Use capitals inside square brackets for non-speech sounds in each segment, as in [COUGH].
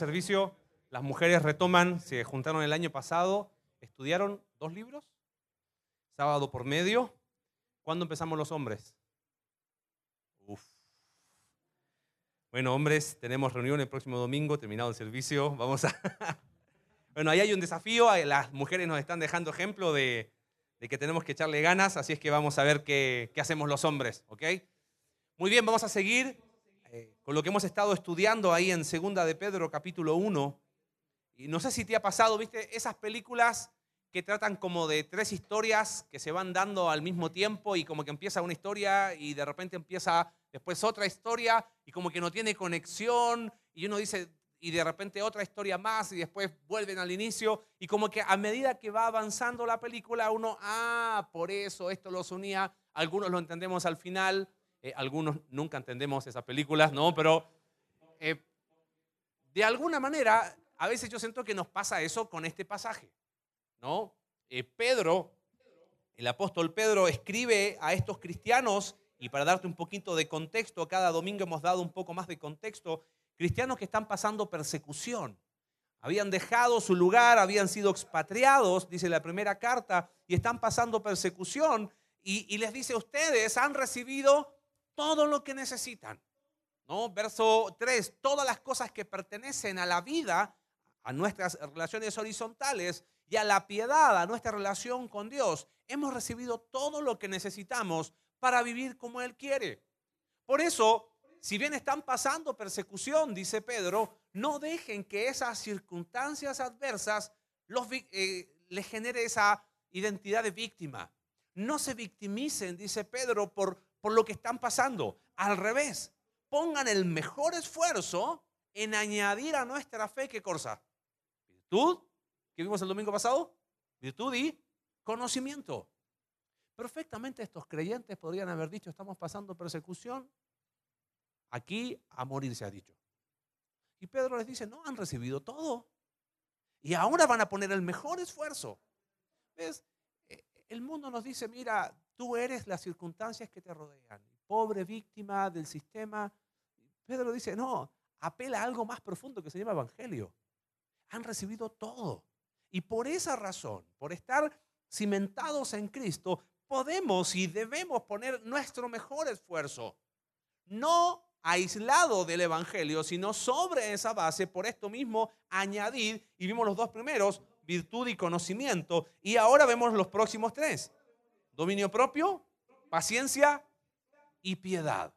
servicio, las mujeres retoman, se juntaron el año pasado, estudiaron dos libros, sábado por medio. ¿Cuándo empezamos los hombres? Uf. Bueno, hombres, tenemos reunión el próximo domingo, terminado el servicio. Vamos a... [LAUGHS] bueno, ahí hay un desafío, las mujeres nos están dejando ejemplo de, que tenemos que echarle ganas, así es que vamos a ver qué, qué hacemos los hombres, ¿ok? Muy bien, vamos a seguir con lo que hemos estado estudiando ahí en Segunda de Pedro, capítulo 1. Y no sé si te ha pasado, viste, esas películas que tratan como de tres historias que se van dando al mismo tiempo y como que empieza una historia y de repente empieza después otra historia y como que no tiene conexión y uno dice, y de repente otra historia más y después vuelven al inicio y como que a medida que va avanzando la película uno, ah, por eso esto los unía, algunos lo entendemos al final, eh, algunos nunca entendemos esas películas, ¿no? Pero eh, de alguna manera, a veces yo siento que nos pasa eso con este pasaje, ¿no? Eh, Pedro, el apóstol Pedro escribe a estos cristianos, y para darte un poquito de contexto, cada domingo hemos dado un poco más de contexto, cristianos que están pasando persecución. Habían dejado su lugar, habían sido expatriados, dice la primera carta, y están pasando persecución. Y, y les dice, ustedes han recibido todo lo que necesitan. ¿No? Verso 3, todas las cosas que pertenecen a la vida, a nuestras relaciones horizontales y a la piedad, a nuestra relación con Dios, hemos recibido todo lo que necesitamos para vivir como Él quiere. Por eso, si bien están pasando persecución, dice Pedro, no dejen que esas circunstancias adversas eh, les genere esa identidad de víctima. No se victimicen, dice Pedro, por por lo que están pasando. Al revés, pongan el mejor esfuerzo en añadir a nuestra fe, ¿qué cosa? Virtud, ¿qué vimos el domingo pasado? Virtud y conocimiento. Perfectamente estos creyentes podrían haber dicho, estamos pasando persecución, aquí a morir se ha dicho. Y Pedro les dice, no, han recibido todo. Y ahora van a poner el mejor esfuerzo. ¿Ves? E, el mundo nos dice, mira, Tú eres las circunstancias que te rodean. Pobre víctima del sistema. Pedro dice, no, apela a algo más profundo que se llama evangelio. Han recibido todo. Y por esa razón, por estar cimentados en Cristo, podemos y debemos poner nuestro mejor esfuerzo. No aislado del Evangelio, sino sobre esa base, por esto mismo, añadir, y vimos los dos primeros, virtud y conocimiento, y ahora vemos los próximos tres. Dominio propio, paciencia y piedad.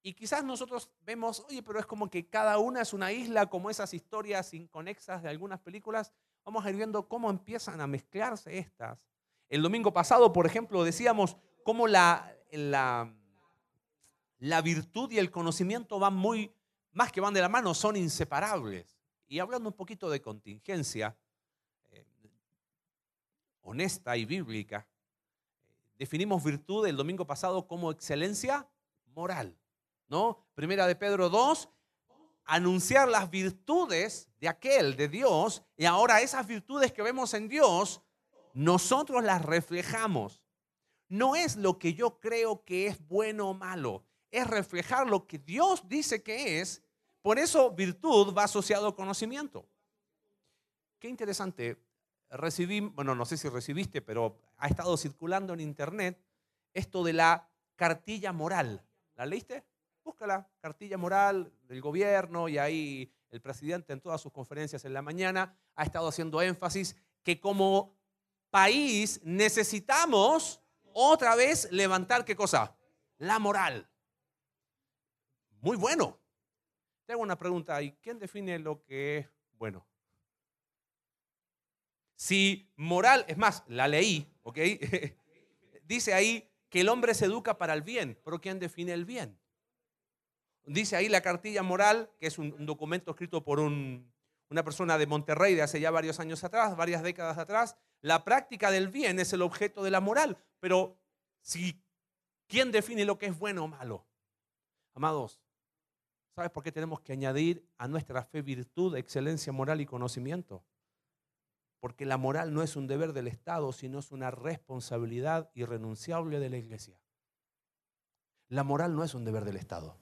Y quizás nosotros vemos, oye, pero es como que cada una es una isla, como esas historias inconexas de algunas películas. Vamos a ir viendo cómo empiezan a mezclarse estas. El domingo pasado, por ejemplo, decíamos cómo la, la, virtud y el conocimiento van muy, más que van de la mano, son inseparables. Y hablando un poquito de contingencia, eh, honesta y bíblica, definimos virtud el domingo pasado como excelencia moral, ¿no? Primera de Pedro 2, anunciar las virtudes de aquel, de Dios, y ahora esas virtudes que vemos en Dios, nosotros las reflejamos. No es lo que yo creo que es bueno o malo, es reflejar lo que Dios dice que es. Por eso virtud va asociado a conocimiento. Qué interesante recibí, bueno, no sé si recibiste, pero ha estado circulando en internet esto de la cartilla moral. ¿La leíste? Búscala, cartilla moral del gobierno y ahí el presidente en todas sus conferencias en la mañana ha estado haciendo énfasis que como país necesitamos otra vez levantar qué cosa? La moral. Muy bueno. Tengo una pregunta ¿y ¿quién define lo que es bueno? Si moral, es más, la leí, ¿ok? [LAUGHS] Dice ahí que el hombre se educa para el bien, pero ¿quién define el bien? Dice ahí la cartilla moral, que es un, documento escrito por una persona de Monterrey de hace ya varios años atrás, varias décadas atrás. La práctica del bien es el objeto de la moral, pero si ¿quién define lo que es bueno o malo? Amados, ¿sabes por qué tenemos que añadir a nuestra fe virtud, excelencia moral y conocimiento? Porque la moral no es un deber del Estado, sino es una responsabilidad irrenunciable de la iglesia. La moral no es un deber del Estado.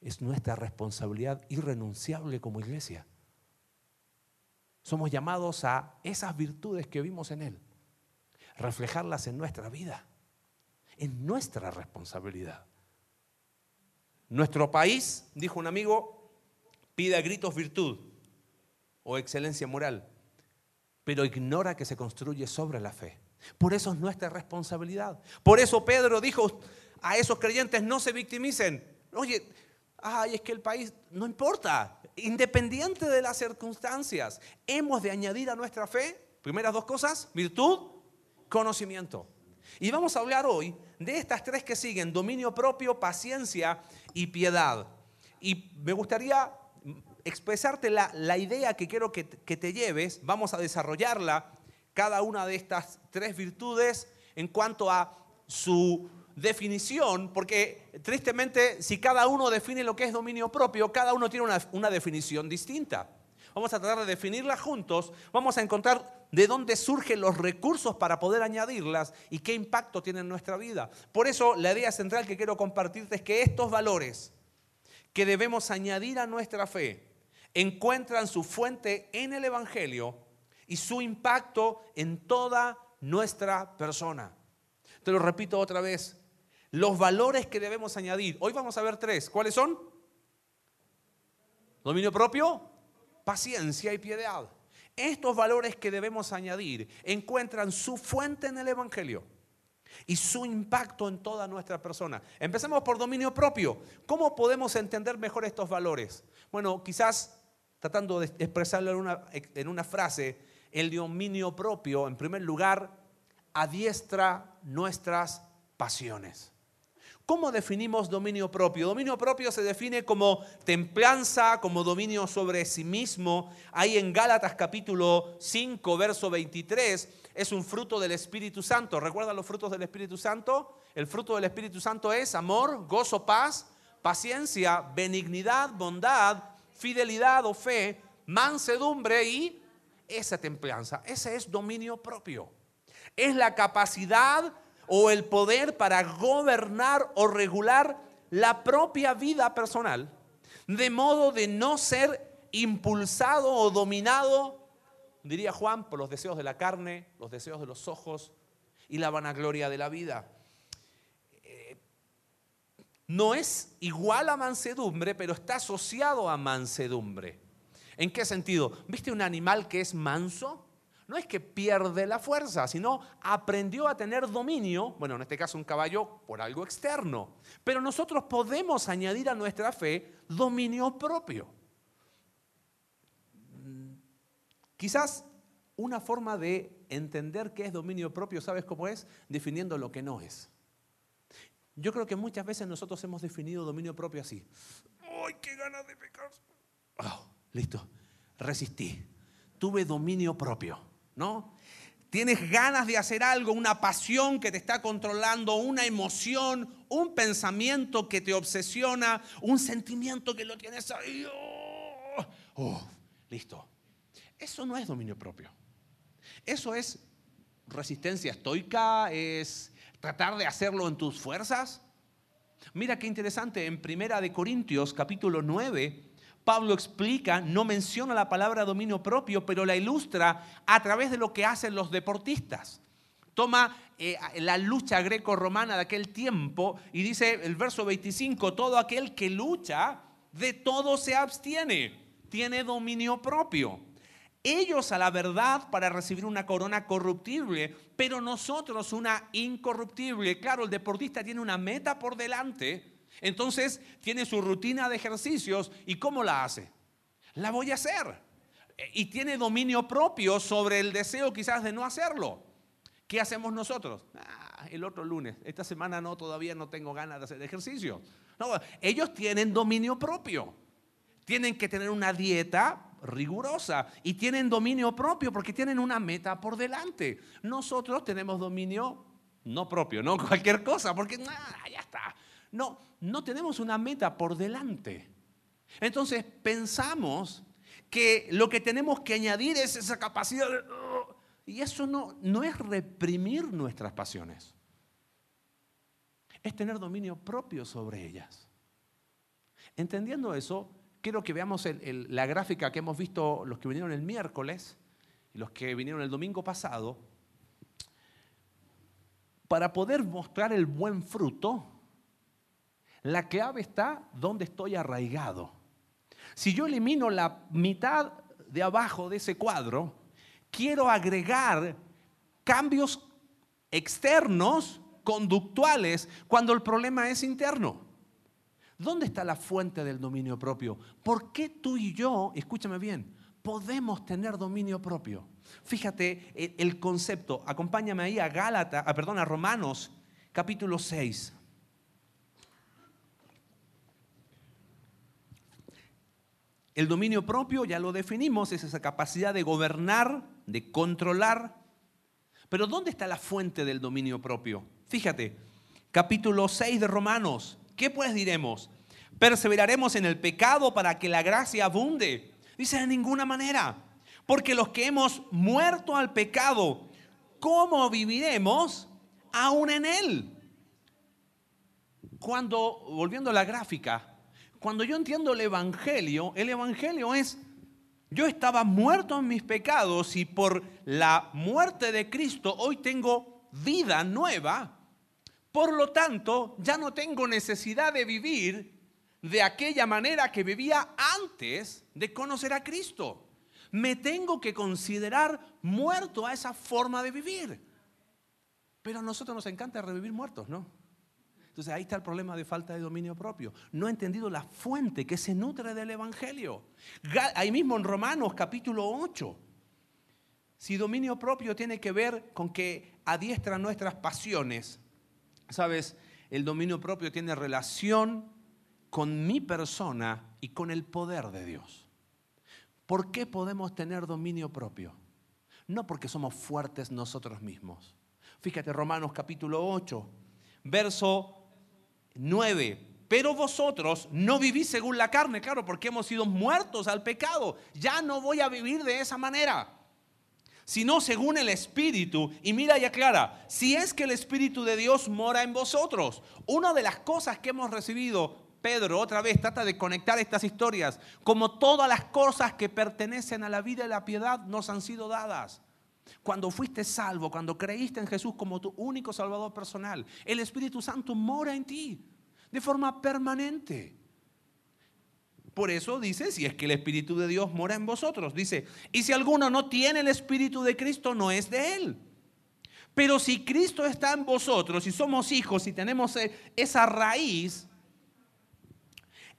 es nuestra responsabilidad irrenunciable como iglesia. Somos llamados a esas virtudes que vimos en Él, reflejarlas en nuestra vida, en nuestra responsabilidad. Nuestro país, dijo un amigo, pide a gritos virtud o excelencia moral, pero ignora que se construye sobre la fe. Por eso es nuestra responsabilidad. Por eso Pedro dijo a esos creyentes, no se victimicen. Oye, ay, es que el país no importa, independiente de las circunstancias, hemos de añadir a nuestra fe, primeras dos cosas, virtud, conocimiento. Y vamos a hablar hoy de estas tres que siguen, dominio propio, paciencia y piedad. Y me gustaría expresarte la, idea que quiero que, te lleves, vamos a desarrollarla, cada una de estas tres virtudes en cuanto a su definición, porque tristemente si cada uno define lo que es dominio propio, cada uno tiene una, una, definición distinta. Vamos a tratar de definirla juntos, vamos a encontrar de dónde surgen los recursos para poder añadirlas y qué impacto tienen en nuestra vida. Por eso la idea central que quiero compartirte es que estos valores que debemos añadir a nuestra fe encuentran su fuente en el Evangelio y su impacto en toda nuestra persona. Te lo repito otra vez, los valores que debemos añadir. Hoy vamos a ver tres. ¿Cuáles son? Dominio propio, paciencia y piedad. Estos valores que debemos añadir encuentran su fuente en el Evangelio y su impacto en toda nuestra persona. Empecemos por dominio propio. ¿Cómo podemos entender mejor estos valores? Bueno, quizás tratando de expresarlo en una, en una frase, el dominio propio, en primer lugar, adiestra nuestras pasiones. ¿Cómo definimos dominio propio? Dominio propio se define como templanza, como dominio sobre sí mismo. Ahí en Gálatas capítulo 5, verso 23, es un fruto del Espíritu Santo. ¿Recuerdan los frutos del Espíritu Santo? El fruto del Espíritu Santo es amor, gozo, paz, paciencia, benignidad, bondad, fidelidad o fe, mansedumbre y esa templanza. Ese es dominio propio. Es la capacidad o el poder para gobernar o regular la propia vida personal, de modo de no ser impulsado o dominado, diría Juan, por los deseos de la carne, los deseos de los ojos y la vanagloria de la vida. No es igual a mansedumbre, pero está asociado a mansedumbre. ¿En qué sentido? ¿Viste un animal que es manso? no es que pierde la fuerza, sino aprendió a tener dominio, bueno, en este caso un caballo, por algo externo. Pero nosotros podemos añadir a nuestra fe dominio propio. Quizás una forma de entender qué es dominio propio, ¿sabes cómo es? Definiendo lo que no es. Yo creo que muchas veces nosotros hemos definido dominio propio así. ¡Ay, qué ganas de pecar! Oh, listo, resistí. Tuve dominio propio. ¿no? Tienes ganas de hacer algo, una pasión que te está controlando, una emoción, un pensamiento que te obsesiona, un sentimiento que lo tienes ahí. Oh, oh, listo. Eso no es dominio propio. Eso es resistencia estoica, es tratar de hacerlo en tus fuerzas. Mira qué interesante, en Primera de Corintios capítulo 9, Pablo explica, no menciona la palabra dominio propio, pero la ilustra a través de lo que hacen los deportistas. Toma eh, la lucha greco-romana de aquel tiempo y dice el verso 25, todo aquel que lucha, de todo se abstiene, tiene dominio propio. Ellos a la verdad para recibir una corona corruptible, pero nosotros una incorruptible. Claro, el deportista tiene una meta por delante entonces tiene su rutina de ejercicios y ¿cómo la hace? La voy a hacer. Y tiene dominio propio sobre el deseo quizás de no hacerlo. ¿Qué hacemos nosotros? Ah, el otro lunes. Esta semana no, todavía no tengo ganas de hacer ejercicio. No, ellos tienen dominio propio. Tienen que tener una dieta rigurosa y tienen dominio propio porque tienen una meta por delante. Nosotros tenemos dominio no propio, no [LAUGHS] cualquier cosa, porque ya está. No, no tenemos una meta por delante. Entonces pensamos que lo que tenemos que añadir es esa capacidad de... y eso no, no es reprimir nuestras pasiones. Es tener dominio propio sobre ellas. Entendiendo eso, quiero que veamos la gráfica que hemos visto los que vinieron el miércoles y los que vinieron el domingo pasado. Para poder mostrar el buen fruto, la clave está donde estoy arraigado. Si yo elimino la mitad de abajo de ese cuadro, quiero agregar cambios externos, conductuales, cuando el problema es interno. ¿Dónde está la fuente del dominio propio? ¿Por qué tú y yo, escúchame bien, podemos tener dominio propio? Fíjate el concepto, acompáñame ahí a Gálatas, a, perdón, a Romanos capítulo 6. El dominio propio, ya lo definimos, es esa capacidad de gobernar, de controlar. Pero ¿dónde está la fuente del dominio propio? Fíjate, capítulo 6 de Romanos. ¿Qué pues diremos? ¿Perseveraremos en el pecado para que la gracia abunde? Dice de ninguna manera. Porque los que hemos muerto al pecado, ¿cómo viviremos aún en él? Cuando, volviendo a la gráfica, cuando yo entiendo el Evangelio, el Evangelio es, yo estaba muerto en mis pecados y por la muerte de Cristo hoy tengo vida nueva. Por lo tanto, ya no tengo necesidad de vivir de aquella manera que vivía antes de conocer a Cristo. Me tengo que considerar muerto a esa forma de vivir. Pero a nosotros nos encanta revivir muertos, ¿no? Entonces ahí está el problema de falta de dominio propio. No ha entendido la fuente que se nutre del Evangelio. Ahí mismo en Romanos capítulo 8. Si dominio propio tiene que ver con que adiestra nuestras pasiones, sabes, el dominio propio tiene relación con mi persona y con el poder de Dios. ¿Por qué podemos tener dominio propio? No porque somos fuertes nosotros mismos. Fíjate, Romanos capítulo 8, verso 9. Pero vosotros no vivís según la carne, claro, porque hemos sido muertos al pecado. Ya no voy a vivir de esa manera, sino según el Espíritu. Y mira y aclara, si es que el Espíritu de Dios mora en vosotros, una de las cosas que hemos recibido, Pedro otra vez trata de conectar estas historias, como todas las cosas que pertenecen a la vida y la piedad nos han sido dadas. Cuando fuiste salvo, cuando creíste en Jesús como tu único salvador personal, el Espíritu Santo mora en ti de forma permanente. Por eso dice, si es que el Espíritu de Dios mora en vosotros, dice, y si alguno no tiene el Espíritu de Cristo, no es de él. Pero si Cristo está en vosotros y somos hijos y tenemos e, esa raíz,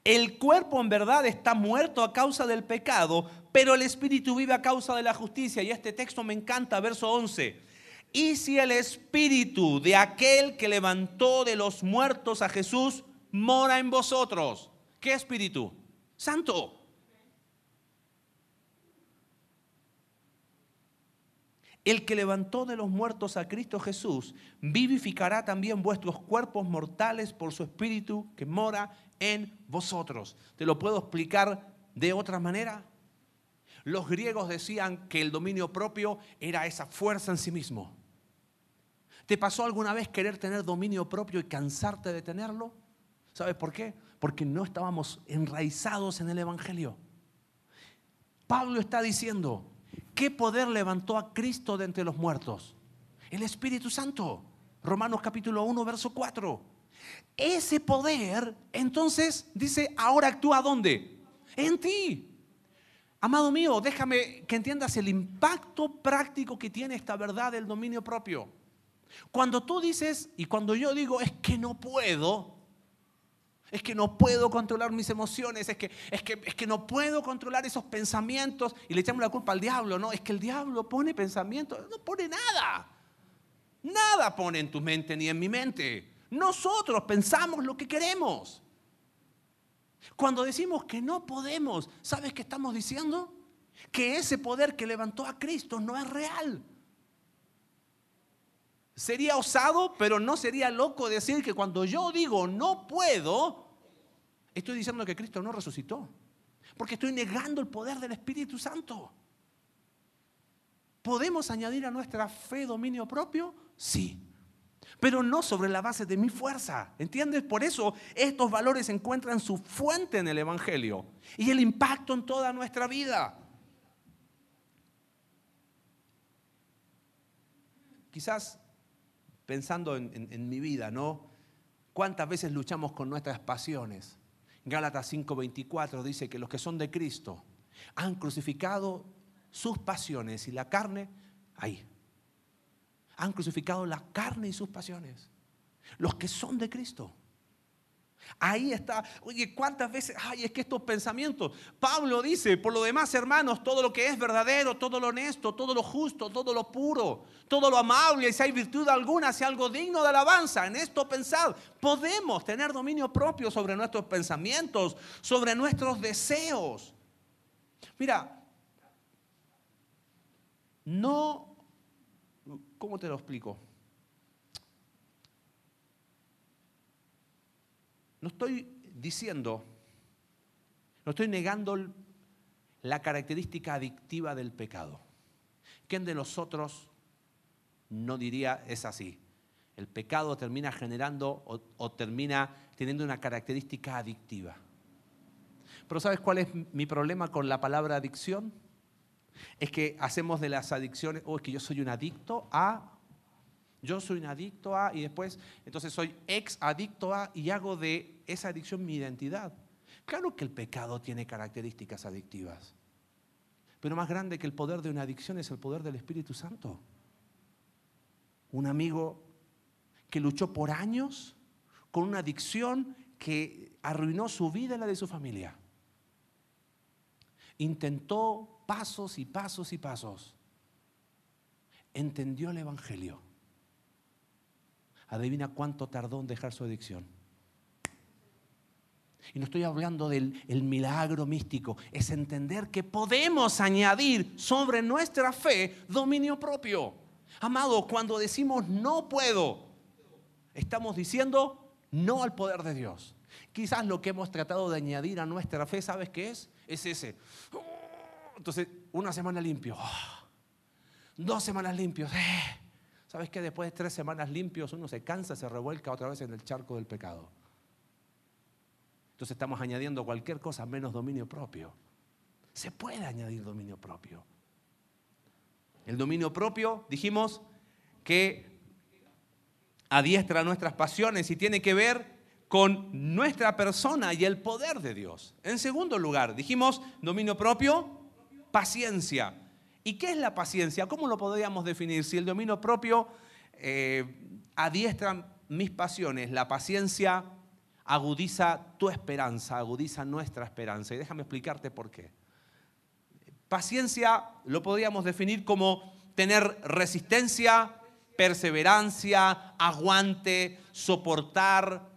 el cuerpo en verdad está muerto a causa del pecado, pero el espíritu vive a causa de la justicia. Y este texto me encanta, verso 11. Y si el espíritu de aquel que levantó de los muertos a Jesús mora en vosotros, ¿qué espíritu? Santo. El que levantó de los muertos a Cristo Jesús vivificará también vuestros cuerpos mortales por su espíritu que mora en vosotros. ¿Te lo puedo explicar de otra manera? Los griegos decían que el dominio propio era esa fuerza en sí mismo. ¿Te pasó alguna vez querer tener dominio propio y cansarte de tenerlo? ¿Sabes por qué? Porque no estábamos enraizados en el Evangelio. Pablo está diciendo, ¿qué poder levantó a Cristo de entre los muertos? El Espíritu Santo. Romanos capítulo 1, verso 4. Ese poder, entonces, dice, ahora actúa ¿dónde? En ti. Amado mío, déjame que entiendas el impacto práctico que tiene esta verdad del dominio propio. Cuando tú dices y cuando yo digo es que no puedo, es que no puedo controlar mis emociones, es que, es que, es que no puedo controlar esos pensamientos y le echamos la culpa al diablo, no, es que el diablo pone pensamientos, no pone nada. Nada pone en tu mente ni en mi mente. Nosotros pensamos lo que queremos. Cuando decimos que no podemos, ¿sabes qué estamos diciendo? Que ese poder que levantó a Cristo no es real. Sería osado, pero no sería loco decir que cuando yo digo no puedo, estoy diciendo que Cristo no resucitó. Porque estoy negando el poder del Espíritu Santo. ¿Podemos añadir a nuestra fe dominio propio? Sí. pero no sobre la base de mi fuerza. ¿Entiendes? Por eso estos valores encuentran su fuente en el Evangelio y el impacto en toda nuestra vida. Quizás pensando en, mi vida, ¿no? ¿Cuántas veces luchamos con nuestras pasiones? Gálatas 5:24 dice que los que son de Cristo han crucificado sus pasiones y la carne ahí. Han crucificado la carne y sus pasiones. Los que son de Cristo. Ahí está. Oye, ¿cuántas veces? Ay, es que estos pensamientos. Pablo dice, por lo demás, hermanos, todo lo que es verdadero, todo lo honesto, todo lo justo, todo lo puro, todo lo amable, si hay virtud alguna, si hay algo digno de alabanza, en esto pensad. Podemos tener dominio propio sobre nuestros pensamientos, sobre nuestros deseos. Mira, no, ¿cómo te lo explico? No estoy diciendo, no estoy negando la característica adictiva del pecado. ¿Quién de nosotros no diría es así? El pecado termina generando o, o, termina teniendo una característica adictiva. Pero ¿sabes cuál es mi problema con la palabra adicción? Es que hacemos de las adicciones, oh, es que yo soy un adicto a yo soy un adicto a y después, entonces soy ex adicto a y hago de esa adicción mi identidad. Claro que el pecado tiene características adictivas, pero más grande que el poder de una adicción es el poder del Espíritu Santo. Un amigo que luchó por años con una adicción que arruinó su vida y la de su familia. Intentó pasos y pasos y pasos. Entendió el Evangelio Adivina cuánto tardó en dejar su adicción. Y no estoy hablando del milagro místico, es entender que podemos añadir sobre nuestra fe dominio propio. Amado, cuando decimos no puedo, estamos diciendo no al poder de Dios. Quizás lo que hemos tratado de añadir a nuestra fe, ¿sabes qué es? Es ese. Entonces, una semana limpio, dos semanas limpios. Eh. ¿Sabes que después de tres semanas limpios uno se cansa, se revuelca otra vez en el charco del pecado? Entonces estamos añadiendo cualquier cosa menos dominio propio. Se puede añadir dominio propio. El dominio propio, dijimos, que adiestra nuestras pasiones y tiene que ver con nuestra persona y el poder de Dios. En segundo lugar, dijimos dominio propio, paciencia. ¿Y qué es la paciencia? ¿Cómo lo podríamos definir? Si el dominio propio eh, adiestra mis pasiones, la paciencia agudiza tu esperanza, agudiza nuestra esperanza. Y déjame explicarte por qué. Paciencia lo podríamos definir como tener resistencia, perseverancia, aguante, soportar.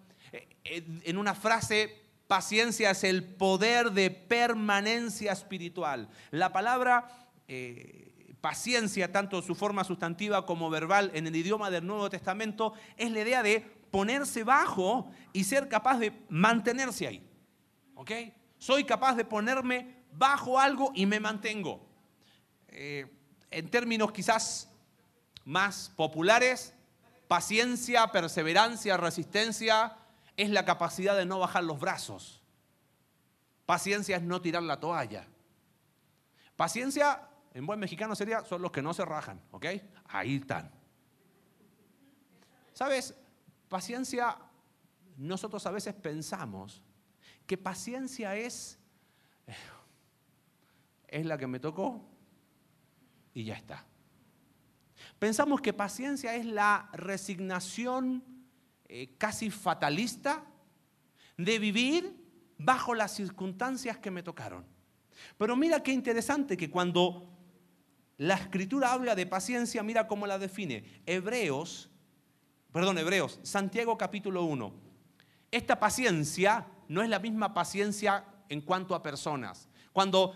Eh, en una frase, paciencia es el poder de permanencia espiritual. La palabra eh, paciencia, tanto su forma sustantiva como verbal en el idioma del Nuevo Testamento, es la idea de ponerse bajo y ser capaz de mantenerse ahí. ¿Ok? Soy capaz de ponerme bajo algo y me mantengo. Eh, en términos quizás más populares, paciencia, perseverancia, resistencia es la capacidad de no bajar los brazos. Paciencia es no tirar la toalla. Paciencia en buen mexicano sería, son los que no se rajan, ¿ok? Ahí están. ¿Sabes? Paciencia, nosotros a veces pensamos que paciencia es, eh, es la que me tocó y ya está. Pensamos que paciencia es la resignación eh, casi fatalista de vivir bajo las circunstancias que me tocaron. Pero mira qué interesante que cuando la escritura habla de paciencia, mira cómo la define. Hebreos, perdón, Hebreos, Santiago capítulo 1. Esta paciencia no es la misma paciencia en cuanto a personas. Cuando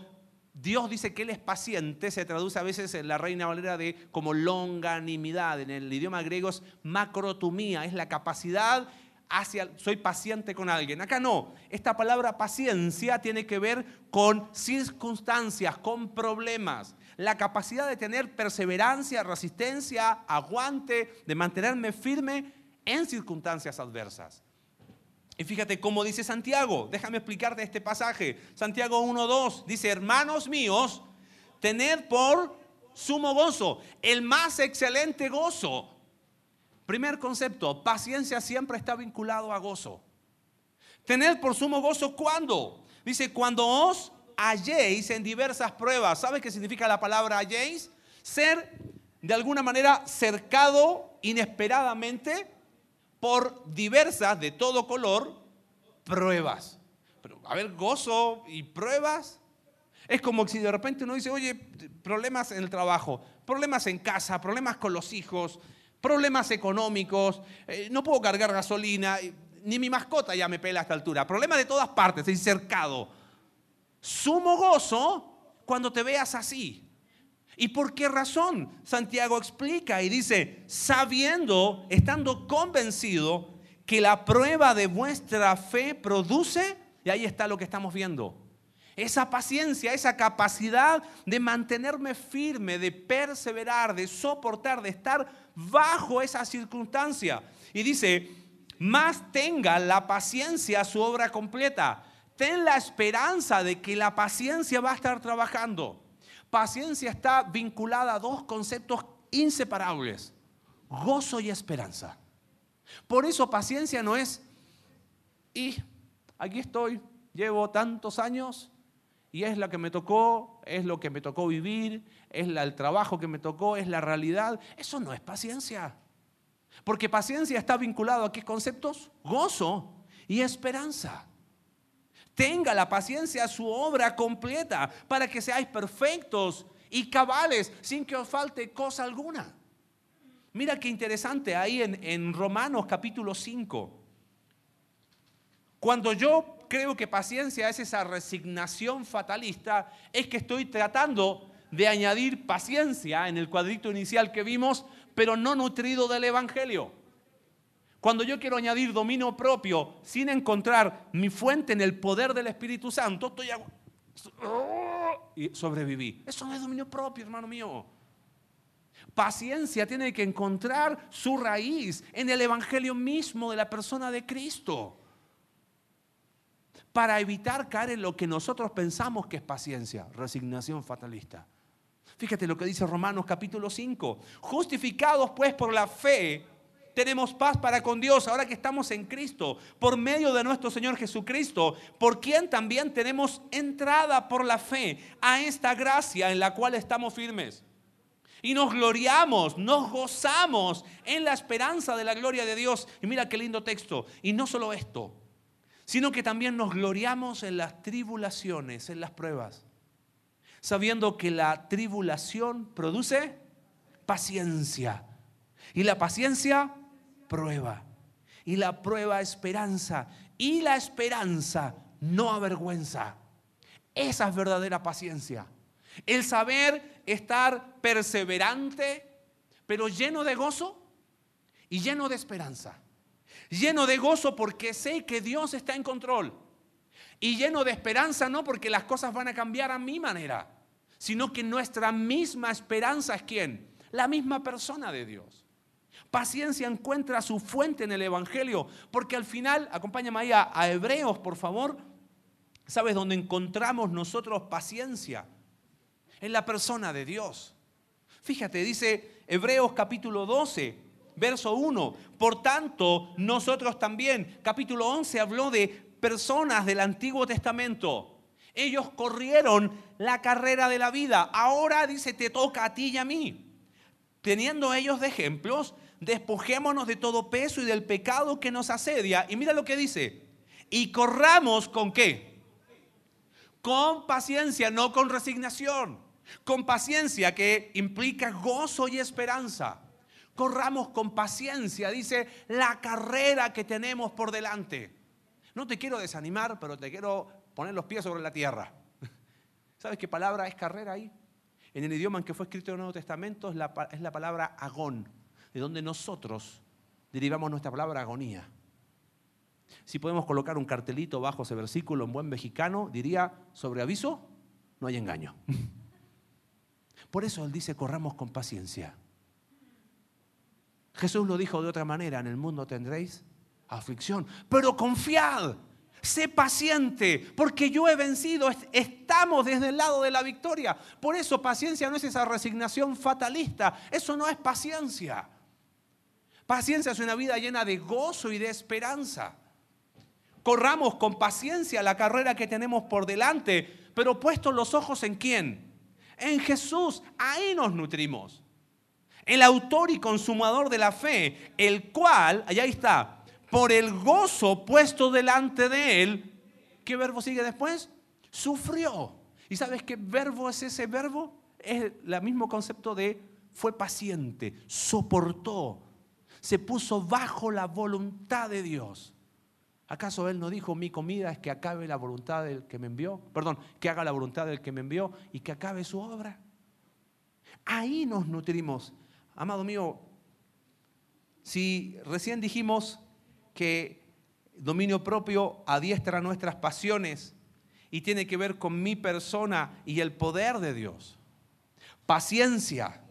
Dios dice que Él es paciente, se traduce a veces en la Reina Valera de como longanimidad. En el idioma griego es macrotumía, es la capacidad hacia, soy paciente con alguien. Acá no. Esta palabra paciencia tiene que ver con circunstancias, con problemas. La capacidad de tener perseverancia, resistencia, aguante, de mantenerme firme en circunstancias adversas. Y fíjate cómo dice Santiago. Déjame explicarte este pasaje. Santiago 1.2 dice, hermanos míos, tened por sumo gozo, el más excelente gozo. Primer concepto, paciencia siempre está vinculado a gozo. Tened por sumo gozo cuando. Dice, cuando os halléis en diversas pruebas. ¿Sabes qué significa la palabra halléis? Ser de alguna manera cercado inesperadamente por diversas, de todo color, pruebas. Pero, a ver, gozo y pruebas. Es como si de repente uno dice, oye, problemas en el trabajo, problemas en casa, problemas con los hijos, problemas económicos, eh, no puedo cargar gasolina, ni mi mascota ya me pela a esta altura. Problemas de todas partes, estoy cercado. Sumo gozo cuando te veas así. ¿Y por qué razón? Santiago explica y dice, sabiendo, estando convencido que la prueba de vuestra fe produce, y ahí está lo que estamos viendo, esa paciencia, esa capacidad de mantenerme firme, de perseverar, de soportar, de estar bajo esa circunstancia. Y dice, más tenga la paciencia su obra completa. Ten la esperanza de que la paciencia va a estar trabajando. Paciencia está vinculada a dos conceptos inseparables, gozo y esperanza. Por eso paciencia no es, y aquí estoy, llevo tantos años y es lo que me tocó, es lo que me tocó vivir, es el trabajo que me tocó, es la realidad. Eso no es paciencia. Porque paciencia está vinculado a qué conceptos? Gozo y esperanza. Tenga la paciencia su obra completa para que seáis perfectos y cabales sin que os falte cosa alguna. Mira qué interesante ahí en, en Romanos capítulo 5. Cuando yo creo que paciencia es esa resignación fatalista, es que estoy tratando de añadir paciencia en el cuadrito inicial que vimos, pero no nutrido del Evangelio. Cuando yo quiero añadir dominio propio sin encontrar mi fuente en el poder del Espíritu Santo, estoy y sobreviví. Eso no es dominio propio, hermano mío. Paciencia tiene que encontrar su raíz en el Evangelio mismo de la persona de Cristo para evitar caer en lo que nosotros pensamos que es paciencia, resignación fatalista. Fíjate lo que dice Romanos capítulo 5. Justificados pues por la fe, tenemos paz para con Dios ahora que estamos en Cristo, por medio de nuestro Señor Jesucristo, por quien también tenemos entrada por la fe a esta gracia en la cual estamos firmes. Y nos gloriamos, nos gozamos en la esperanza de la gloria de Dios. Y mira qué lindo texto. Y no solo esto, sino que también nos gloriamos en las tribulaciones, en las pruebas, sabiendo que la tribulación produce paciencia y la paciencia prueba y la prueba esperanza y la esperanza no avergüenza. Esa es verdadera paciencia. El saber estar perseverante, pero lleno de gozo y lleno de esperanza lleno de gozo porque sé que Dios está en control. Y lleno de esperanza no porque las cosas van a cambiar a mi manera, sino que nuestra misma esperanza es quién? La misma persona de Dios. Paciencia encuentra su fuente en el Evangelio, porque al final, acompáñame ahí a, a Hebreos, por favor. ¿Sabes dónde encontramos nosotros paciencia? En la persona de Dios. Fíjate, dice Hebreos capítulo 12, verso 1. Por tanto, nosotros también, capítulo 11 habló de personas del Antiguo Testamento. Ellos corrieron la carrera de la vida. Ahora dice, te toca a ti y a mí. Teniendo ellos de ejemplos, despojémonos de todo peso y del pecado que nos asedia. Y mira lo que dice. Y corramos con qué? Con paciencia, no con resignación. Con paciencia que implica gozo y esperanza corramos con paciencia, dice, la carrera que tenemos por delante. No te quiero desanimar, pero te quiero poner los pies sobre la tierra. [LAUGHS] ¿Sabes qué palabra es carrera ahí? En el idioma en que fue escrito el Nuevo Testamento es la, es la palabra agón, de donde nosotros derivamos nuestra palabra agonía. Si podemos colocar un cartelito bajo ese versículo en buen mexicano, diría, sobre aviso, no hay engaño. [LAUGHS] Por eso Él dice, corramos con paciencia. Jesús lo dijo de otra manera, en el mundo tendréis aflicción, pero confiad, sé paciente, porque yo he vencido, estamos desde el lado de la victoria. Por eso paciencia no es esa resignación fatalista, eso no es paciencia. Paciencia es una vida llena de gozo y de esperanza. Corramos con paciencia la carrera que tenemos por delante, pero puestos los ojos en quién? En Jesús. Ahí nos nutrimos. El autor y consumador de la fe, el cual, allá está, por el gozo puesto delante de él, ¿qué verbo sigue después? Sufrió. ¿Y sabes qué verbo es ese verbo? Es el mismo concepto de fue paciente, soportó, se puso bajo la voluntad de Dios. ¿Acaso Él no dijo, mi comida es que acabe la voluntad del que me envió? Perdón, que haga la voluntad del que me envió y que acabe su obra. Ahí nos nutrimos. Amado mío, si recién dijimos que dominio propio adiestra nuestras pasiones y tiene que ver con mi persona y el poder de Dios. Paciencia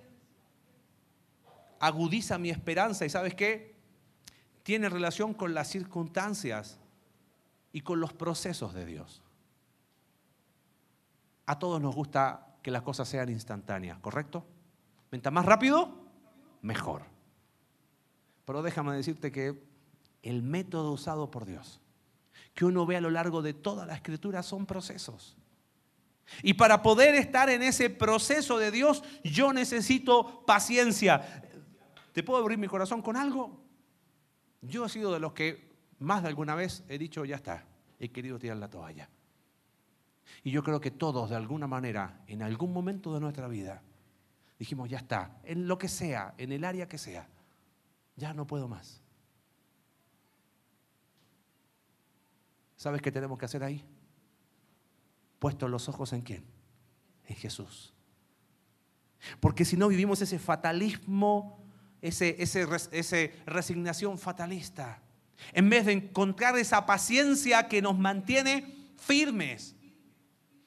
agudiza mi esperanza y sabes qué? tiene relación con las circunstancias y con los procesos de Dios. A todos nos gusta que las cosas sean instantáneas, ¿correcto? Mientras más rápido, mejor. Pero déjame decirte que el método usado por Dios, que uno ve a lo largo de toda la escritura, son procesos. Y para poder estar en ese proceso de Dios, yo necesito paciencia. ¿Te puedo abrir mi corazón con algo? Yo he sido de los que más de alguna vez he dicho, ya está, he querido tirar la toalla. Y yo creo que todos, de alguna manera, en algún momento de nuestra vida, dijimos, ya está, en lo que sea, en el área que sea, ya no puedo más. ¿Sabes qué tenemos que hacer ahí? Puestos los ojos en quién? En Jesús. Porque si no vivimos ese fatalismo ese, ese, resignación fatalista. En vez de encontrar esa paciencia que nos mantiene firmes.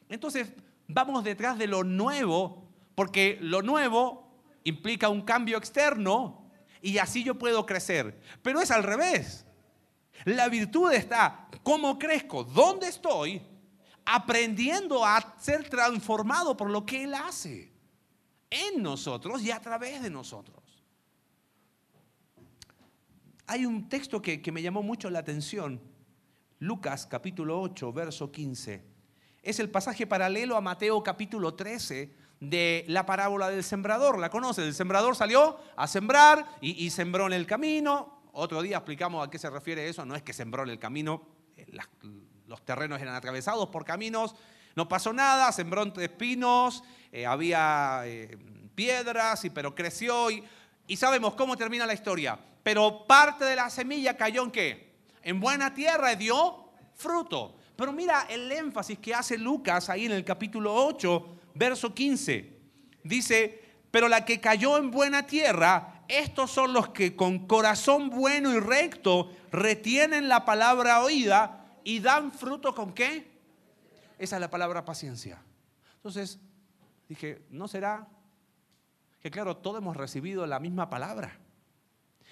Entonces vamos detrás de lo nuevo, porque lo nuevo implica un cambio externo y así yo puedo crecer. Pero es al revés. La virtud está, ¿cómo crezco? ¿Dónde estoy? Aprendiendo a ser transformado por lo que Él hace en nosotros y a través de nosotros. Hay un texto que, me llamó mucho la atención, Lucas capítulo 8, verso 15. Es el pasaje paralelo a Mateo capítulo 13 de la parábola del sembrador. ¿La conoce? El sembrador salió a sembrar y, sembró en el camino. Otro día explicamos a qué se refiere eso. No es que sembró en el camino, eh, los terrenos eran atravesados por caminos. No pasó nada, sembró entre espinos, eh, había eh, piedras, y, pero creció. Y, y sabemos cómo termina la historia pero parte de la semilla cayó en qué? En buena tierra dio fruto. Pero mira el énfasis que hace Lucas ahí en el capítulo 8, verso 15. Dice, pero la que cayó en buena tierra, estos son los que con corazón bueno y recto retienen la palabra oída y dan fruto con qué? Esa es la palabra paciencia. Entonces, dije, ¿no será que claro, todos hemos recibido la misma palabra?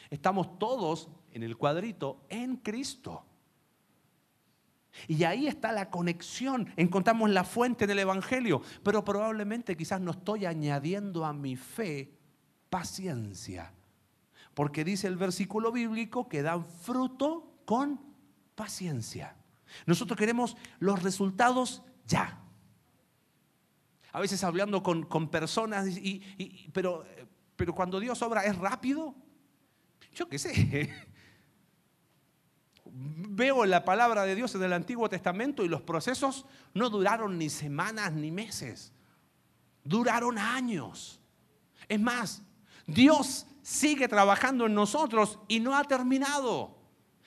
Estamos todos en el cuadrito en Cristo. Y ahí está la conexión. Encontramos la fuente del Evangelio. Pero probablemente quizás no estoy añadiendo a mi fe paciencia. Porque dice el versículo bíblico que dan fruto con paciencia. Nosotros queremos los resultados ya. A veces hablando con, personas, pero, pero cuando Dios obra es rápido. Yo qué sé. [LAUGHS] Veo la palabra de Dios en el Antiguo Testamento y los procesos no duraron ni semanas ni meses. Duraron años. Es más, Dios sigue trabajando en nosotros y no ha terminado.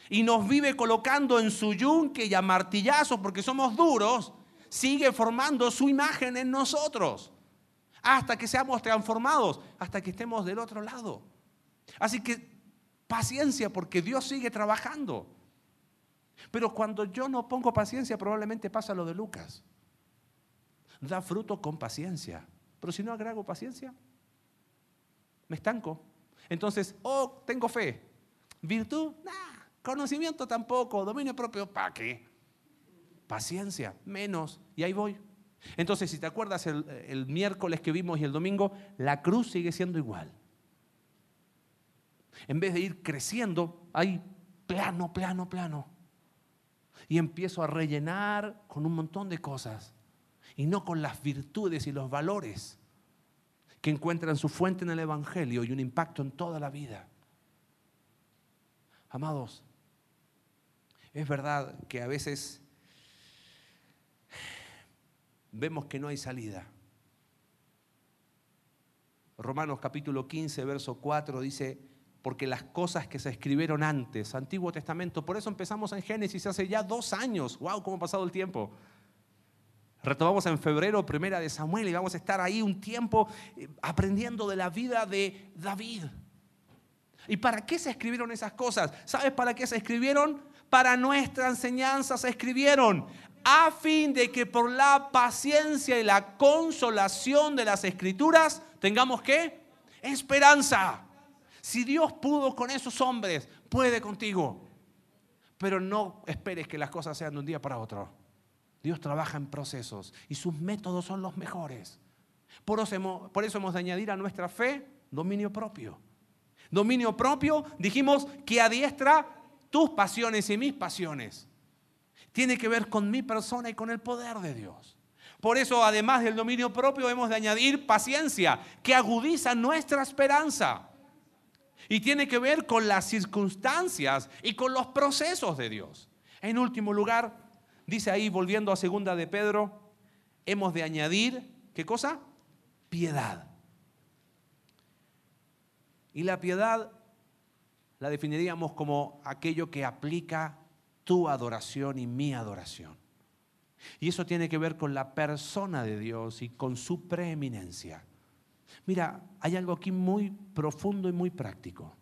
Y nos vive colocando en su yunque y a martillazos porque somos duros. Sigue formando su imagen en nosotros. Hasta que seamos transformados, hasta que estemos del otro lado. Así que Paciencia porque Dios sigue trabajando. Pero cuando yo no pongo paciencia, probablemente pasa lo de Lucas. Da fruto con paciencia. Pero si no agrego paciencia, me estanco. Entonces, oh, tengo fe. Virtud. Conocimiento tampoco. Dominio propio, ¿para qué? Paciencia, menos. Y ahí voy. Entonces, si te acuerdas el, el miércoles que vimos y el domingo, la cruz sigue siendo igual. En vez de ir creciendo, hay plano, plano, plano. Y empiezo a rellenar con un montón de cosas. Y no con las virtudes y los valores que encuentran su fuente en el Evangelio y un impacto en toda la vida. Amados, es verdad que a veces vemos que no hay salida. Romanos capítulo 15, verso 4 dice, porque las cosas que se escribieron antes, Antiguo Testamento, por eso empezamos en Génesis hace ya dos años, wow, cómo ha pasado el tiempo. Retomamos en febrero primera de Samuel y vamos a estar ahí un tiempo eh, aprendiendo de la vida de David. ¿Y para qué se escribieron esas cosas? ¿Sabes para qué se escribieron? Para nuestra enseñanza se escribieron, a fin de que por la paciencia y la consolación de las escrituras tengamos qué? Esperanza. Si Dios pudo con esos hombres, puede contigo. Pero no esperes que las cosas sean de un día para otro. Dios trabaja en procesos y sus métodos son los mejores. Por eso, por eso hemos de añadir a nuestra fe dominio propio. Dominio propio, dijimos que adiestra tus pasiones y mis pasiones. Tiene que ver con mi persona y con el poder de Dios. Por eso, además del dominio propio, hemos de añadir paciencia, que agudiza nuestra esperanza. Y tiene que ver con las circunstancias y con los procesos de Dios. En último lugar, Dice ahí, volviendo a segunda de Pedro, hemos de añadir, ¿qué cosa? Piedad. Y la piedad la definiríamos como aquello que aplica tu adoración y mi adoración. Y eso tiene que ver con la persona de Dios y con su preeminencia. Mira, hay algo aquí muy profundo y muy práctico.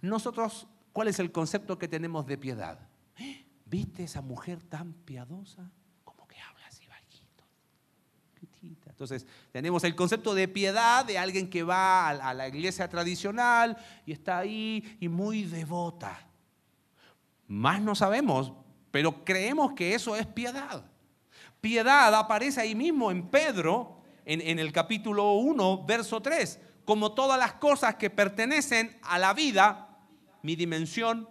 Nosotros, ¿cuál es el concepto que tenemos de piedad? ¿Viste esa mujer tan piadosa? Como que habla así bajito. Entonces, tenemos el concepto de piedad de alguien que va a la iglesia tradicional y está ahí y muy devota. Más no sabemos, pero creemos que eso es piedad. Piedad aparece ahí mismo en Pedro, en, en el capítulo 1, verso 3. Como todas las cosas que pertenecen a la vida, mi dimensión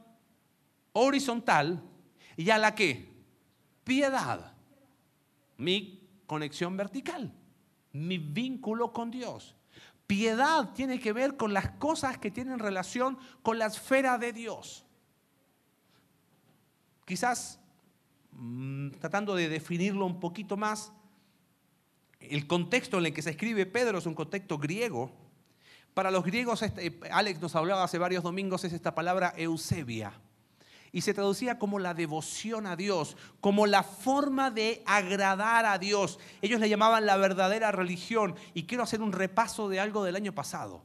horizontal ¿Y a la qué? Piedad. Mi conexión vertical, mi vínculo con Dios. Piedad tiene que ver con las cosas que tienen relación con la esfera de Dios. Quizás, mm, tratando de definirlo un poquito más, el contexto en el que se escribe Pedro es un contexto griego. Para los griegos, este, Alex nos hablaba hace varios domingos, es esta palabra Eusebia y se traducía como la devoción a Dios, como la forma de agradar a Dios. Ellos le llamaban la verdadera religión y quiero hacer un repaso de algo del año pasado.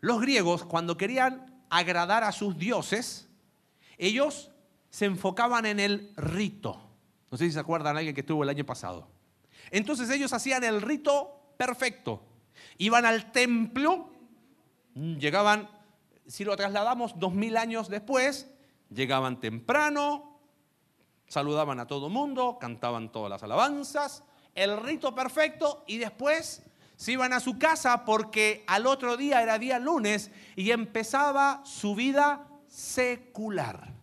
Los griegos, cuando querían agradar a sus dioses, ellos se enfocaban en el rito. No sé si se acuerdan alguien que estuvo el año pasado. Entonces ellos hacían el rito perfecto. Iban al templo, llegaban si lo trasladamos dos mil años después, llegaban temprano, saludaban a todo mundo, cantaban todas las alabanzas, el rito perfecto y después se iban a su casa porque al otro día era día lunes y empezaba su vida secular.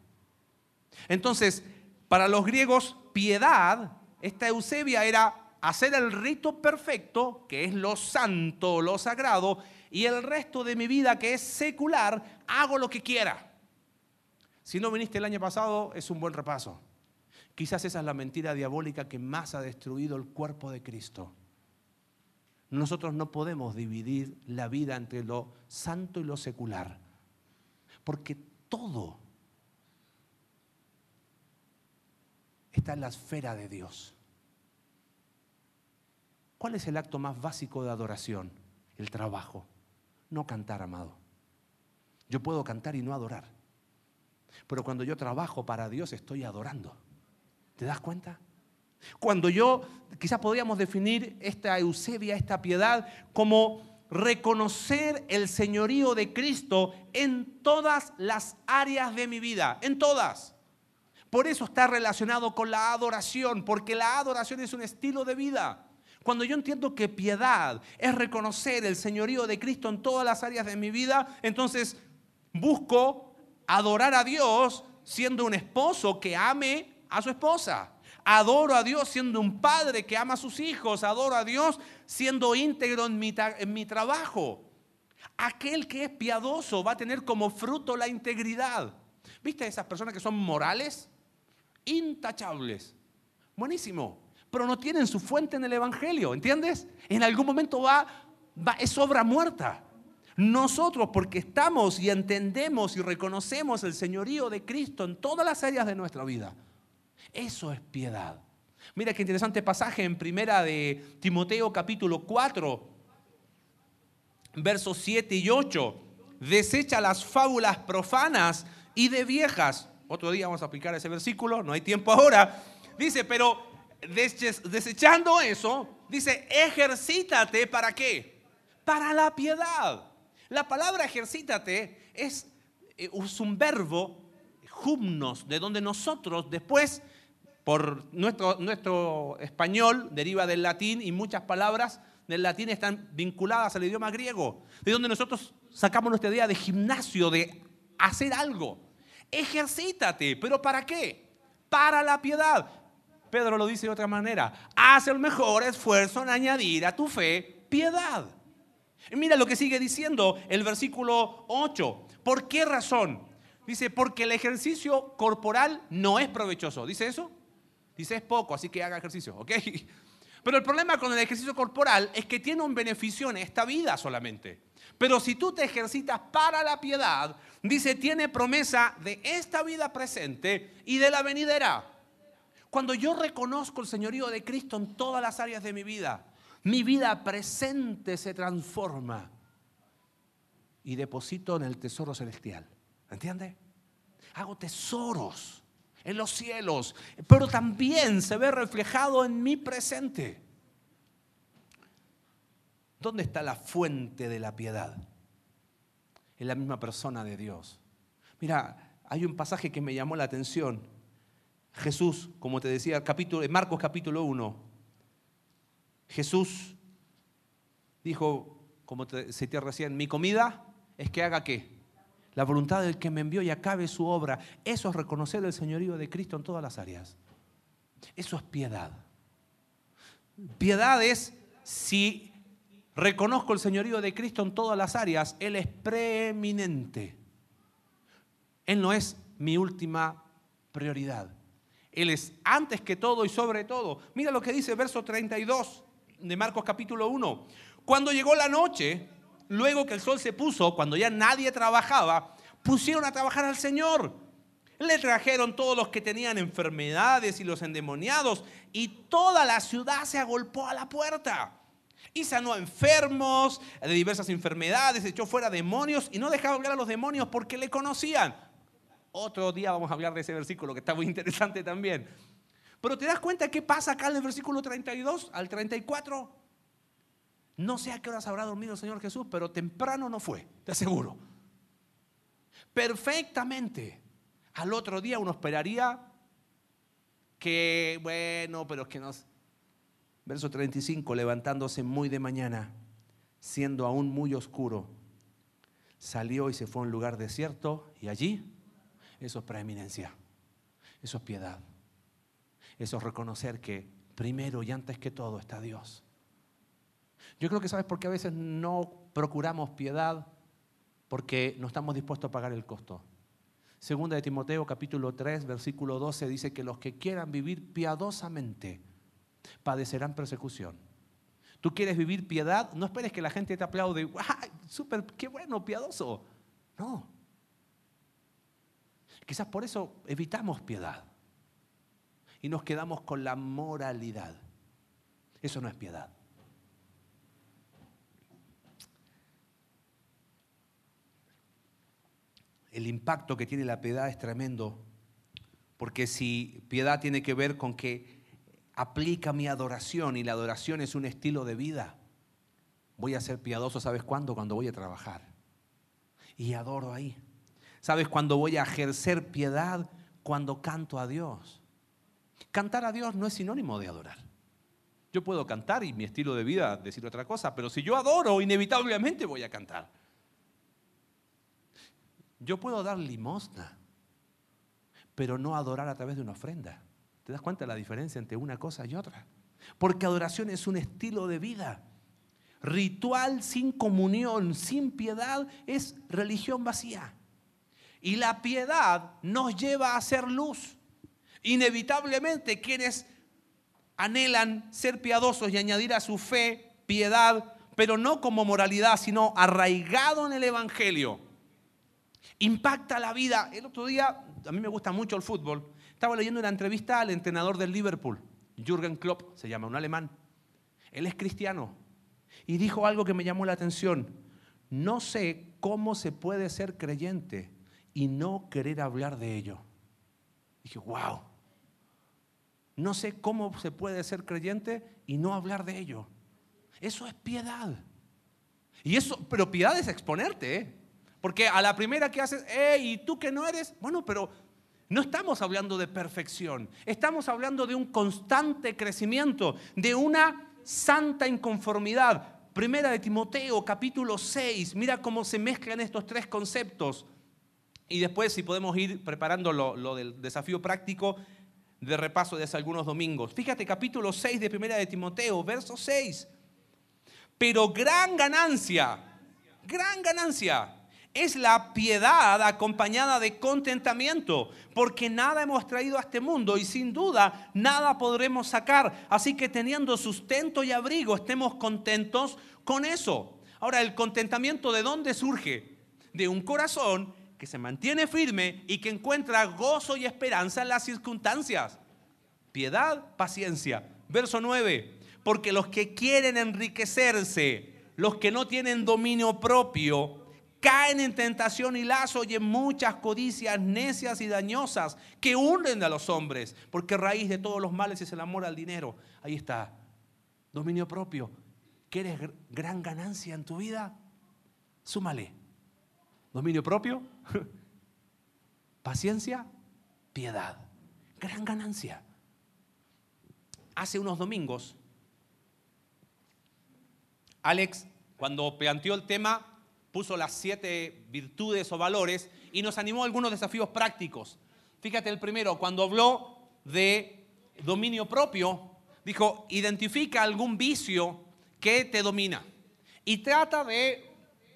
Entonces, para los griegos, piedad, esta Eusebia era hacer el rito perfecto, que es lo santo, lo sagrado, y el resto de mi vida, que es secular, hago lo que quiera. Si no viniste el año pasado, es un buen repaso. Quizás esa es la mentira diabólica que más ha destruido el cuerpo de Cristo. Nosotros no podemos dividir la vida entre lo santo y lo secular, porque todo está en la esfera de Dios. ¿Cuál es el acto más básico de adoración? El trabajo no cantar, amado. Yo puedo cantar y no adorar. Pero cuando yo trabajo para Dios estoy adorando. ¿Te das cuenta? Cuando yo, quizás podríamos definir esta Eusebia, esta piedad, como reconocer el señorío de Cristo en todas las áreas de mi vida, en todas. Por eso está relacionado con la adoración, porque la adoración es un estilo de vida. Cuando yo entiendo que piedad es reconocer el señorío de Cristo en todas las áreas de mi vida, entonces busco adorar a Dios siendo un esposo que ame a su esposa. Adoro a Dios siendo un padre que ama a sus hijos. Adoro a Dios siendo íntegro en mi, trabajo. Aquel que es piadoso va a tener como fruto la integridad. ¿Viste esas personas que son morales? Intachables. Buenísimo. Pero no tienen su fuente en el Evangelio, ¿entiendes? En algún momento va, va es obra muerta. Nosotros, porque estamos y entendemos y reconocemos el señorío de Cristo en todas las áreas de nuestra vida, eso es piedad. Mira qué interesante pasaje en primera de Timoteo capítulo 4, versos 7 y 8. Desecha las fábulas profanas y de viejas. Otro día vamos a aplicar ese versículo, no hay tiempo ahora. Dice, pero desechando eso, dice, ejercítate para qué? Para la piedad. La palabra ejercítate es, eh, es un verbo, humnos, de donde nosotros después por nuestro, nuestro español deriva del latín y muchas palabras del latín están vinculadas al idioma griego, de donde nosotros sacamos nuestra idea de gimnasio, de hacer algo. Ejercítate, pero ¿para qué? Para la piedad. Pedro lo dice de otra manera, haz el mejor esfuerzo en añadir a tu fe piedad. Mira lo que sigue diciendo el versículo 8. ¿Por qué razón? Dice, porque el ejercicio corporal no es provechoso. ¿Dice eso? Dice, es poco, así que haga ejercicio, ¿ok? [LAUGHS] Pero el problema con el ejercicio corporal es que tiene un beneficio en esta vida solamente. Pero si tú te ejercitas para la piedad, dice, tiene promesa de esta vida presente y de la venidera. Cuando yo reconozco el señorío de Cristo en todas las áreas de mi vida, mi vida presente se transforma y deposito en el tesoro celestial. ¿Entiende? Hago tesoros en los cielos, pero también se ve reflejado en mi presente. ¿Dónde está la fuente de la piedad? En la misma persona de Dios. Mira, hay un pasaje que me llamó la atención. Jesús, como te decía, capítulo, Marcos capítulo 1. Jesús dijo, como te decía recién, mi comida es que haga qué? La voluntad del que me envió y acabe su obra. Eso es reconocer el señorío de Cristo en todas las áreas. Eso es piedad. Piedad es si reconozco el señorío de Cristo en todas las áreas, Él es preeminente. Él no es mi última prioridad. Él es antes que todo y sobre todo. Mira lo que dice verso 32 de Marcos capítulo 1. Cuando llegó la noche, luego que el sol se puso, cuando ya nadie trabajaba, pusieron a trabajar al Señor. Le trajeron todos los que tenían enfermedades y los endemoniados y toda la ciudad se agolpó a la puerta. Y sanó a enfermos de diversas enfermedades, echó fuera demonios y no dejaba hablar a los demonios porque le conocían. Otro día vamos a hablar de ese versículo que está muy [LAUGHS] interesante también. Pero te das cuenta qué pasa acá en el versículo 32 al 34. No sé a qué horas habrá dormido el Señor Jesús, pero temprano no fue, te aseguro. Perfectamente. Al otro día uno esperaría que, bueno, pero que nos... Verso 35, levantándose muy de mañana, siendo aún muy oscuro, salió y se fue a un lugar desierto y allí, eso es preeminencia, eso es piedad, eso es reconocer que primero y antes que todo está Dios. Yo creo que sabes por qué a veces no procuramos piedad, porque no estamos dispuestos a pagar el costo. Segunda de Timoteo capítulo 3, versículo 12 dice que los que quieran vivir piadosamente padecerán persecución. ¿Tú quieres vivir piedad? No esperes que la gente te aplaude. ¡Ay, súper, qué bueno, piadoso! No. Quizás por eso evitamos piedad y nos quedamos con la moralidad. Eso no es piedad. El impacto que tiene la piedad es tremendo, porque si piedad tiene que ver con que aplica mi adoración y la adoración es un estilo de vida, voy a ser piadoso, ¿sabes cuándo? Cuando voy a trabajar. Y adoro ahí. ¿Sabes cuándo voy a ejercer piedad? Cuando canto a Dios. Cantar a Dios no es sinónimo de adorar. Yo puedo cantar y mi estilo de vida decir otra cosa, pero si yo adoro, inevitablemente voy a cantar. Yo puedo dar limosna, pero no adorar a través de una ofrenda. ¿Te das cuenta de la diferencia entre una cosa y otra? Porque adoración es un estilo de vida. Ritual sin comunión, sin piedad, es religión vacía. Y la piedad nos lleva a ser luz. Inevitablemente quienes anhelan ser piadosos y añadir a su fe piedad, pero no como moralidad, sino arraigado en el Evangelio. Impacta la vida. El otro día, a mí me gusta mucho el fútbol, estaba leyendo una entrevista al entrenador del Liverpool, Jürgen Klopp, se llama, un alemán. Él es cristiano y dijo algo que me llamó la atención. No sé cómo se puede ser creyente y no querer hablar de ello. Dije, wow. No sé cómo se puede ser creyente y no hablar de ello. Eso es piedad. Y eso, pero piedad es exponerte, ¿eh? Porque a la primera que haces, eh, ¿y tú que no eres? Bueno, pero no estamos hablando de perfección, estamos hablando de un constante crecimiento, de una santa inconformidad. Primera de Timoteo, capítulo 6, mira cómo se mezclan estos tres conceptos. Y después, si podemos ir preparando lo, del desafío práctico de repaso de hace algunos domingos. Fíjate, capítulo 6 de Primera de Timoteo, verso 6. Pero gran ganancia, gran ganancia es la piedad acompañada de contentamiento, porque nada hemos traído a este mundo y sin duda nada podremos sacar. Así que teniendo sustento y abrigo, estemos contentos con eso. Ahora, el contentamiento de dónde surge? De un corazón que se mantiene firme y que encuentra gozo y esperanza en las circunstancias. Piedad, paciencia. Verso 9. Porque los que quieren enriquecerse, los que no tienen dominio propio, caen en tentación y lazo y en muchas codicias necias y dañosas que hunden a los hombres, porque raíz de todos los males es el amor al dinero. Ahí está, dominio propio. ¿Quieres gran ganancia en tu vida? Súmale. Dominio propio, [LAUGHS] paciencia, piedad. Gran ganancia. Hace unos domingos, Alex, cuando planteó el tema, puso las siete virtudes o valores y nos animó a algunos desafíos prácticos. Fíjate el primero, cuando habló de dominio propio, dijo, identifica algún vicio que te domina y trata de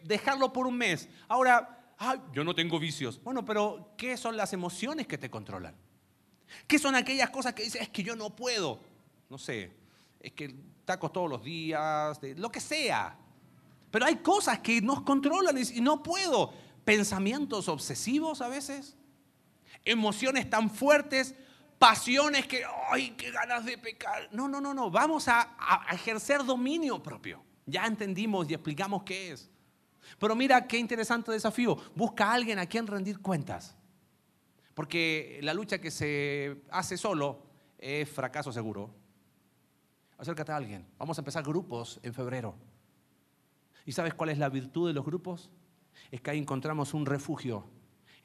dejarlo por un mes. Ahora, yo no tengo vicios. Bueno, pero ¿qué son las emociones que te controlan? ¿Qué son aquellas cosas que dices, es que yo no puedo? No sé, es que tacos todos los días, lo que sea. Pero hay cosas que nos controlan y no puedo. Pensamientos obsesivos a veces, emociones tan fuertes, pasiones que, ay, qué ganas de pecar. No, no, no, no. Vamos a, ejercer dominio propio. Ya entendimos y explicamos qué es. Pero mira qué interesante desafío. Busca a alguien a quien rendir cuentas. Porque la lucha que se hace solo es fracaso seguro. Acércate a alguien. Vamos a empezar grupos en febrero. ¿Y sabes cuál es la virtud de los grupos? Es que ahí encontramos un refugio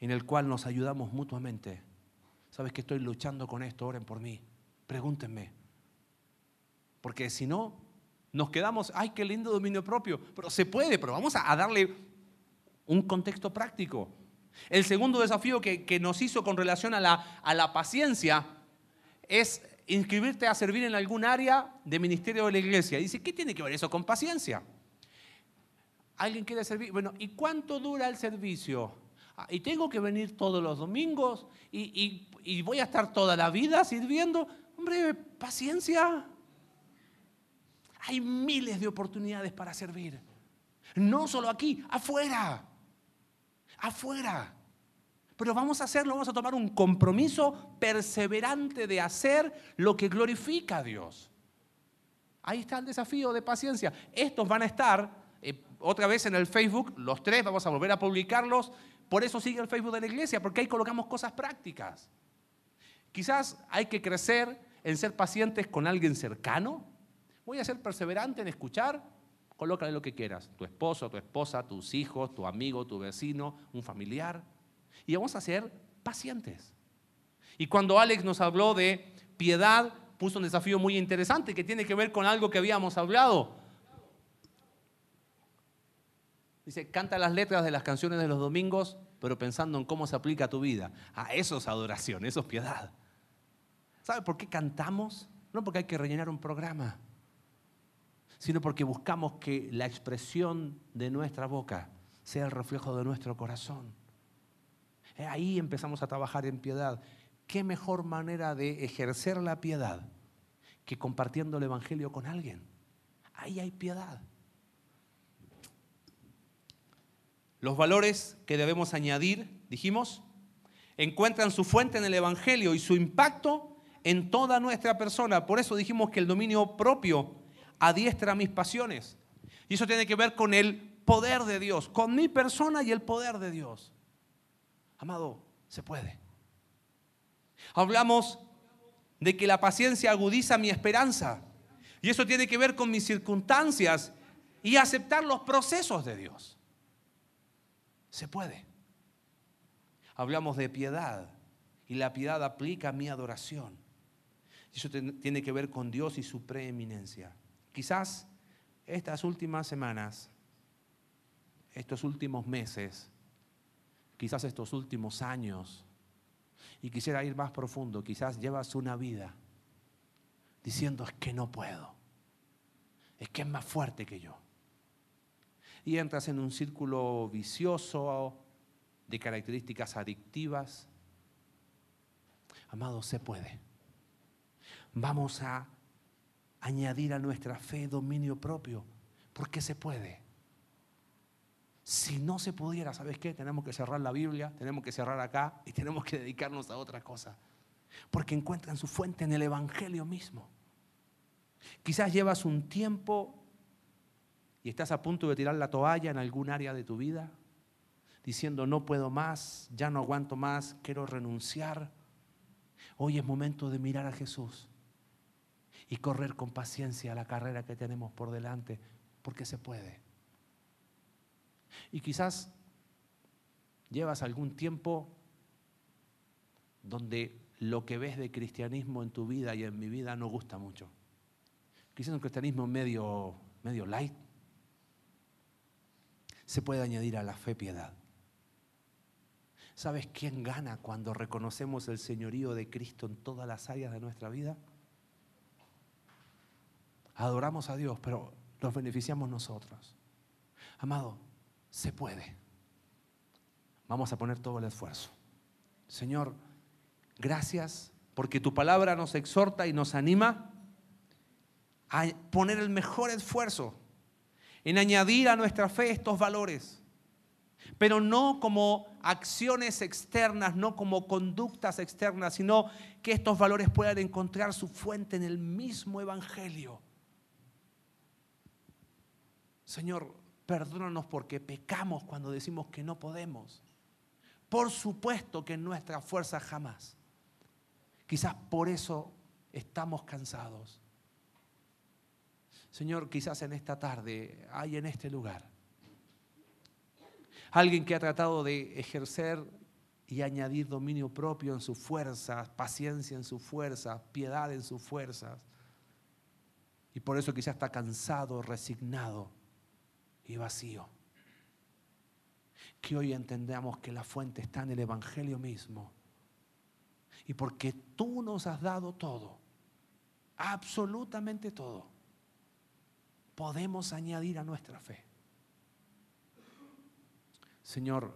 en el cual nos ayudamos mutuamente. ¿Sabes que estoy luchando con esto? Oren por mí. Pregúntenme. Porque si no, nos quedamos, ay, qué lindo dominio propio. Pero se puede, pero vamos a, darle un contexto práctico. El segundo desafío que, nos hizo con relación a la, a la paciencia es inscribirte a servir en algún área de ministerio de la iglesia. dice, ¿qué tiene que ver eso con paciencia? ¿Alguien quiere servir? Bueno, ¿y cuánto dura el servicio? Ah, y tengo que venir todos los domingos y, y voy a estar toda la vida sirviendo. Hombre, paciencia. Hay miles de oportunidades para servir. No solo aquí, afuera. Afuera. Pero vamos a hacerlo, vamos a tomar un compromiso perseverante de hacer lo que glorifica a Dios. Ahí está el desafío de paciencia. Estos van a estar otra vez en el Facebook, los tres, vamos a volver a publicarlos Por eso sigue el Facebook de la iglesia, porque ahí colocamos cosas prácticas. Quizás hay que crecer en ser pacientes con alguien cercano. Voy a ser perseverante en escuchar. Colócale lo que quieras. Tu esposo, tu esposa, tus hijos, tu amigo, tu vecino, un familiar. Y vamos a ser pacientes. Y cuando Alex nos habló de piedad, puso un desafío muy interesante que tiene que ver con algo que habíamos hablado. Dice, canta las letras de las canciones de los domingos, pero pensando en cómo se aplica a tu vida. A eso es adoración, eso es piedad. ¿Sabe por qué cantamos? No porque hay que rellenar un programa, sino porque buscamos que la expresión de nuestra boca sea el reflejo de nuestro corazón. Ahí empezamos a trabajar en piedad. ¿Qué mejor manera de ejercer la piedad que compartiendo el Evangelio con alguien? Ahí hay piedad. Los valores que debemos añadir, dijimos, encuentran su fuente en el Evangelio y su impacto en toda nuestra persona. Por eso dijimos que el dominio propio adiestra mis pasiones. Y eso tiene que ver con el poder de Dios, con mi persona y el poder de Dios. Amado, se puede. Hablamos de que la paciencia agudiza mi esperanza. Y eso tiene que ver con mis circunstancias y aceptar los procesos de Dios. Se puede. Hablamos de piedad y la piedad aplica a mi adoración. Eso tiene que ver con Dios y su preeminencia. Quizás estas últimas semanas, estos últimos meses, quizás estos últimos años, y quisiera ir más profundo, quizás llevas una vida diciendo es que no puedo, es que es más fuerte que yo y entras en un círculo vicioso de características adictivas. Amado, se puede. Vamos a añadir a nuestra fe dominio propio, porque se puede. Si no se pudiera, ¿sabes qué? Tenemos que cerrar la Biblia, tenemos que cerrar acá y tenemos que dedicarnos a otra cosa. Porque encuentran su fuente en el Evangelio mismo. Quizás llevas un tiempo y estás a punto de tirar la toalla en algún área de tu vida, diciendo no puedo más, ya no aguanto más, quiero renunciar. Hoy es momento de mirar a Jesús y correr con paciencia la carrera que tenemos por delante, porque se puede. Y quizás llevas algún tiempo donde lo que ves de cristianismo en tu vida y en mi vida no gusta mucho. Quizás un cristianismo medio, medio light, se puede añadir a la fe piedad. ¿Sabes quién gana cuando reconocemos el señorío de Cristo en todas las áreas de nuestra vida? Adoramos a Dios, pero nos beneficiamos nosotros. Amado, se puede. Vamos a poner todo el esfuerzo. Señor, gracias porque tu palabra nos exhorta y nos anima a poner el mejor esfuerzo en añadir a nuestra fe estos valores, pero no como acciones externas, no como conductas externas, sino que estos valores puedan encontrar su fuente en el mismo Evangelio. Señor, perdónanos porque pecamos cuando decimos que no podemos. Por supuesto que en nuestra fuerza jamás. Quizás por eso estamos cansados. Señor, quizás en esta tarde hay en este lugar alguien que ha tratado de ejercer y añadir dominio propio en sus fuerzas, paciencia en sus fuerzas, piedad en sus fuerzas. Y por eso quizás está cansado, resignado y vacío. Que hoy entendamos que la fuente está en el Evangelio mismo. Y porque tú nos has dado todo, absolutamente todo podemos añadir a nuestra fe. Señor,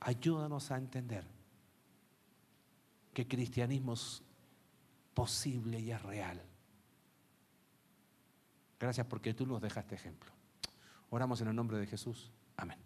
ayúdanos a entender que cristianismo es posible y es real. Gracias porque tú nos dejaste ejemplo. Oramos en el nombre de Jesús. Amén.